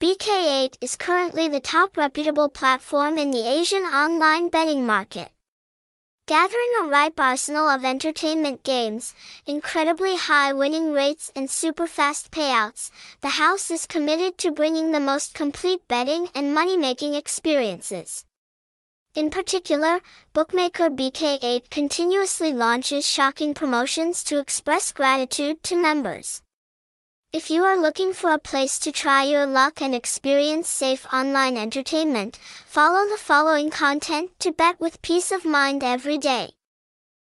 BK8 is currently the top reputable platform in the Asian online betting market. Gathering a ripe arsenal of entertainment games, incredibly high winning rates and super fast payouts, the house is committed to bringing the most complete betting and money-making experiences. In particular, bookmaker BK8 continuously launches shocking promotions to express gratitude to members. If you are looking for a place to try your luck and experience safe online entertainment, follow the following content to bet with peace of mind every day.